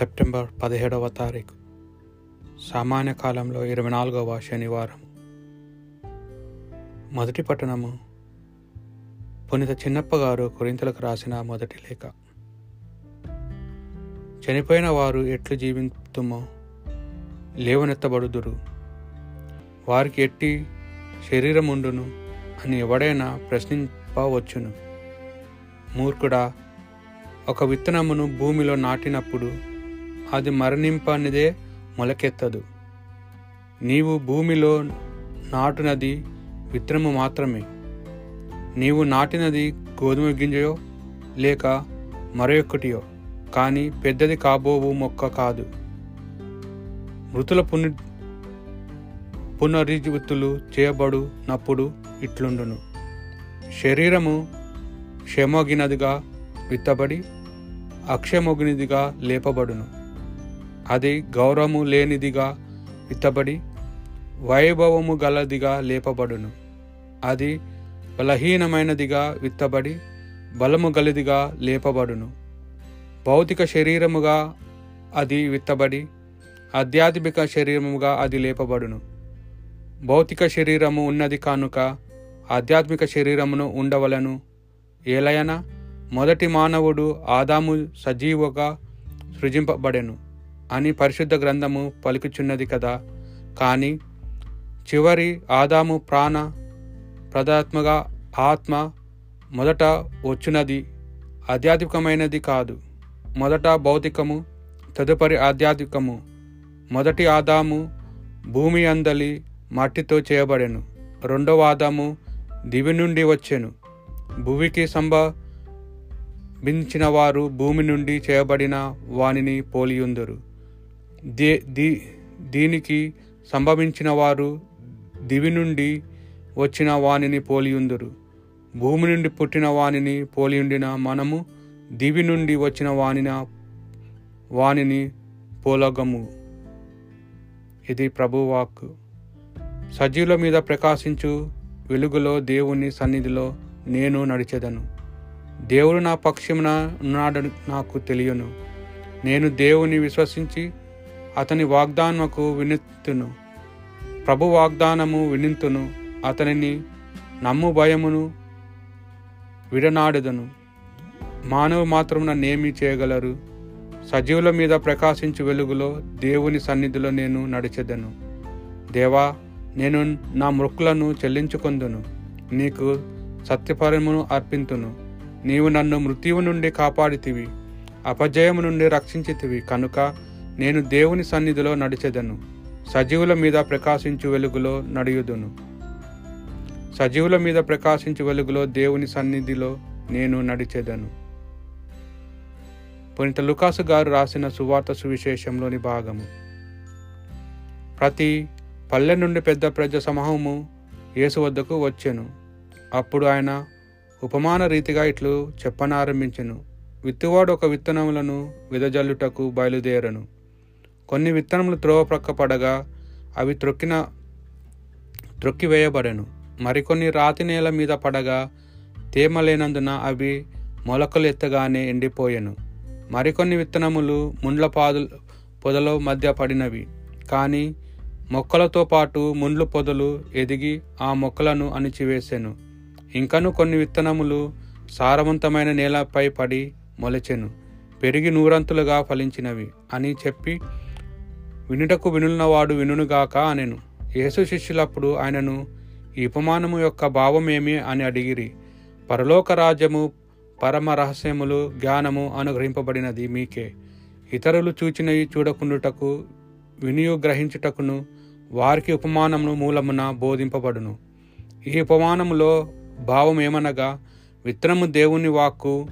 September పదిహేడవ తారీఖు సామాన్య కాలంలో ఇరవై నాలుగవ శనివారం. మొదటి పట్టణము పునిత చిన్నప్ప గారు కొరింతలకు రాసిన మొదటి లేఖ. చనిపోయిన వారు ఎట్లు జీవితుమో లేవనెత్తబడుదురు. వారికి ఎట్టి శరీరముండును అని ఎవడైనా ప్రశ్నింపవచ్చును. మూర్ఖుడా ఒక విత్తనమును భూమిలో నాటినప్పుడు అది మరణింపనిదే మొలకెత్తదు. నీవు భూమిలో నాటునది విత్తనము మాత్రమే. నీవు నాటినది గోధుమ గింజయో లేక మరొకటియో కానీ పెద్దది కాబోవు మొక్క కాదు. మృతుల పుని పునరుజ్జీవితులు చేయబడునప్పుడు ఇట్లుండును. శరీరము క్షమగినదిగా విత్తబడి అక్షమొగినదిగా లేపబడును. అది గౌరవము లేనిదిగా విత్తబడి వైభవము గలదిగా లేపబడును. అది బలహీనమైనదిగా విత్తబడి బలము గలదిగా లేపబడును. భౌతిక శరీరముగా అది విత్తబడి ఆధ్యాత్మిక శరీరముగా అది లేపబడును. భౌతిక శరీరము ఉన్నది కానుక ఆధ్యాత్మిక శరీరమును ఉండవలను. ఏలయన మొదటి మానవుడు ఆదాము సజీవుగా సృజింపబడెను. అని పరిశుద్ధ గ్రంథము పలుకుచున్నది కదా. కానీ చివరి ఆదాము ప్రాణ ప్రదాత్మగా ఆత్మ మొదట వచ్చినది ఆధ్యాత్మికమైనది కాదు. మొదట భౌతికము తదుపరి ఆధ్యాత్మికము. మొదటి ఆదాము భూమి అందలి మట్టితో చేయబడెను. రెండవ ఆదాము దివి నుండి వచ్చెను. భూమికి సంభవించిన వారు భూమి నుండి చేయబడిన వానిని పోలియుందరు. దే దీ దీనికి సంభవించిన వారు దివి నుండి వచ్చిన వానిని పోలియుందురు. భూమి నుండి పుట్టిన వానిని పోలియుండిన మనము దివి నుండి వచ్చిన వానిన వానిని పోలగము. ఇది ప్రభువాక్ సజీవుల మీద ప్రకాశించు వెలుగులో దేవుని సన్నిధిలో నేను నడిచెదను. దేవుడు నా పక్షమున ఉన్నాడని నాకు తెలియను. నేను దేవుని విశ్వసించి అతని వాగ్దానముకు వినుతును ప్రభు వాగ్దానము వినింతును అతనిని నమ్ము భయమును విడనాడదను. మానవు మాత్రం నేమి చేయగలరు. సజీవుల మీద ప్రకాశించు వెలుగులో దేవుని సన్నిధిలో నేను నడిచెదను. దేవా నేను నా మృక్కులను చెల్లించుకొందును. నీకు సత్యపరమును అర్పింతును. నీవు నన్ను మృత్యువు నుండి కాపాడితివి. అపజయము నుండి రక్షించితివి. కనుక నేను దేవుని సన్నిధిలో నడిచెదను. సజీవుల మీద ప్రకాశించు వెలుగులో నడియుదును. సజీవుల మీద ప్రకాశించు వెలుగులో దేవుని సన్నిధిలో నేను నడిచెదను. పునిత లుకాసు గారు రాసిన సువార్త సువిశేషంలోని భాగము. ప్రతి పల్లె నుండి పెద్ద ప్రజ సమూహము యేసు వద్దకు వచ్చెను. అప్పుడు ఆయన ఉపమాన రీతిగా ఇట్లు చెప్పనారంభించెను. విత్తువాడు ఒక విత్తనములను విదజల్లుటకు బయలుదేరను. కొన్ని విత్తనములు త్రోవ ప్రక్క పడగా అవి త్రొక్కిన త్రొక్కి వేయబడెను మరికొన్ని రాతి నేల మీద పడగా తేమ లేనందున అవి మొలకలు ఎత్తగానే ఎండిపోయెను. మరికొన్ని విత్తనములు ముండ్ల పాదు పొదల మధ్య పడినవి. కానీ మొక్కలతో పాటు ముండ్లు పొదలు ఎదిగి ఆ మొక్కలను అణిచివేశాను ఇంకను కొన్ని విత్తనములు సారవంతమైన నేలపై పడి మొలచెను. పెరిగి నూరంతులుగా ఫలించినవి అని చెప్పి వినుటకు వినున్నవాడు వినుగాక అనెను. యేసు శిష్యులప్పుడు ఆయనను ఈ ఉపమానము యొక్క భావమేమి? అని అడిగిరి. పరలోక రాజ్యము పరమ రహస్యములు జ్ఞానము అనుగ్రహింపబడినది మీకే. ఇతరులు చూచినవి చూడకుండుటకు వినియు గ్రహించుటకును వారికి ఉపమానమును మూలమున బోధింపబడును. ఈ ఉపమానములో భావం ఏమనగా విత్తనము దేవుని వాక్కు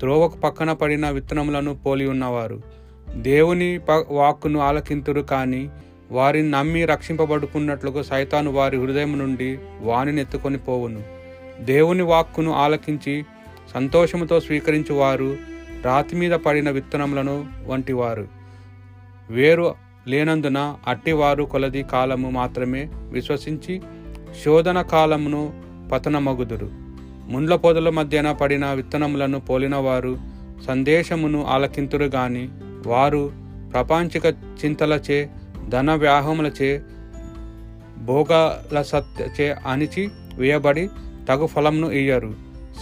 త్రోవకు పక్కన పడిన విత్తనములను పోలి ఉన్నవారు. దేవుని ప వాక్కును ఆలకింతురు కానీ వారిని నమ్మి రక్షింపబడుకున్నట్లుగా సైతాను వారి హృదయం నుండి వాణిని ఎత్తుకొని పోవును. దేవుని వాక్కును ఆలకించి సంతోషముతో స్వీకరించువారు రాతి మీద పడిన విత్తనములను వంటివారు. వేరు లేనందున అట్టివారు కొలది కాలము మాత్రమే విశ్వసించి శోధన కాలమును పతనమగుదురు. ముండ్ల పొదల మధ్యన పడిన విత్తనములను పోలినవారు సందేశమును ఆలకింతురు గాని వారు ప్రపంచిక చింతలచే ధన వ్యాహములచే భోగాలసత్యచే అణిచి వేయబడి తగు ఫలంను ఇయ్యరు.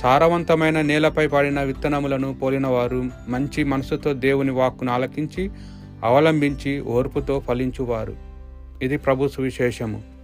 సారవంతమైన నేలపై పడిన విత్తనములను పోలిన వారు మంచి మనసుతో దేవుని వాక్కును ఆలకించి అవలంబించి ఓర్పుతో ఫలించువారు. ఇది ప్రభు సువిశేషము.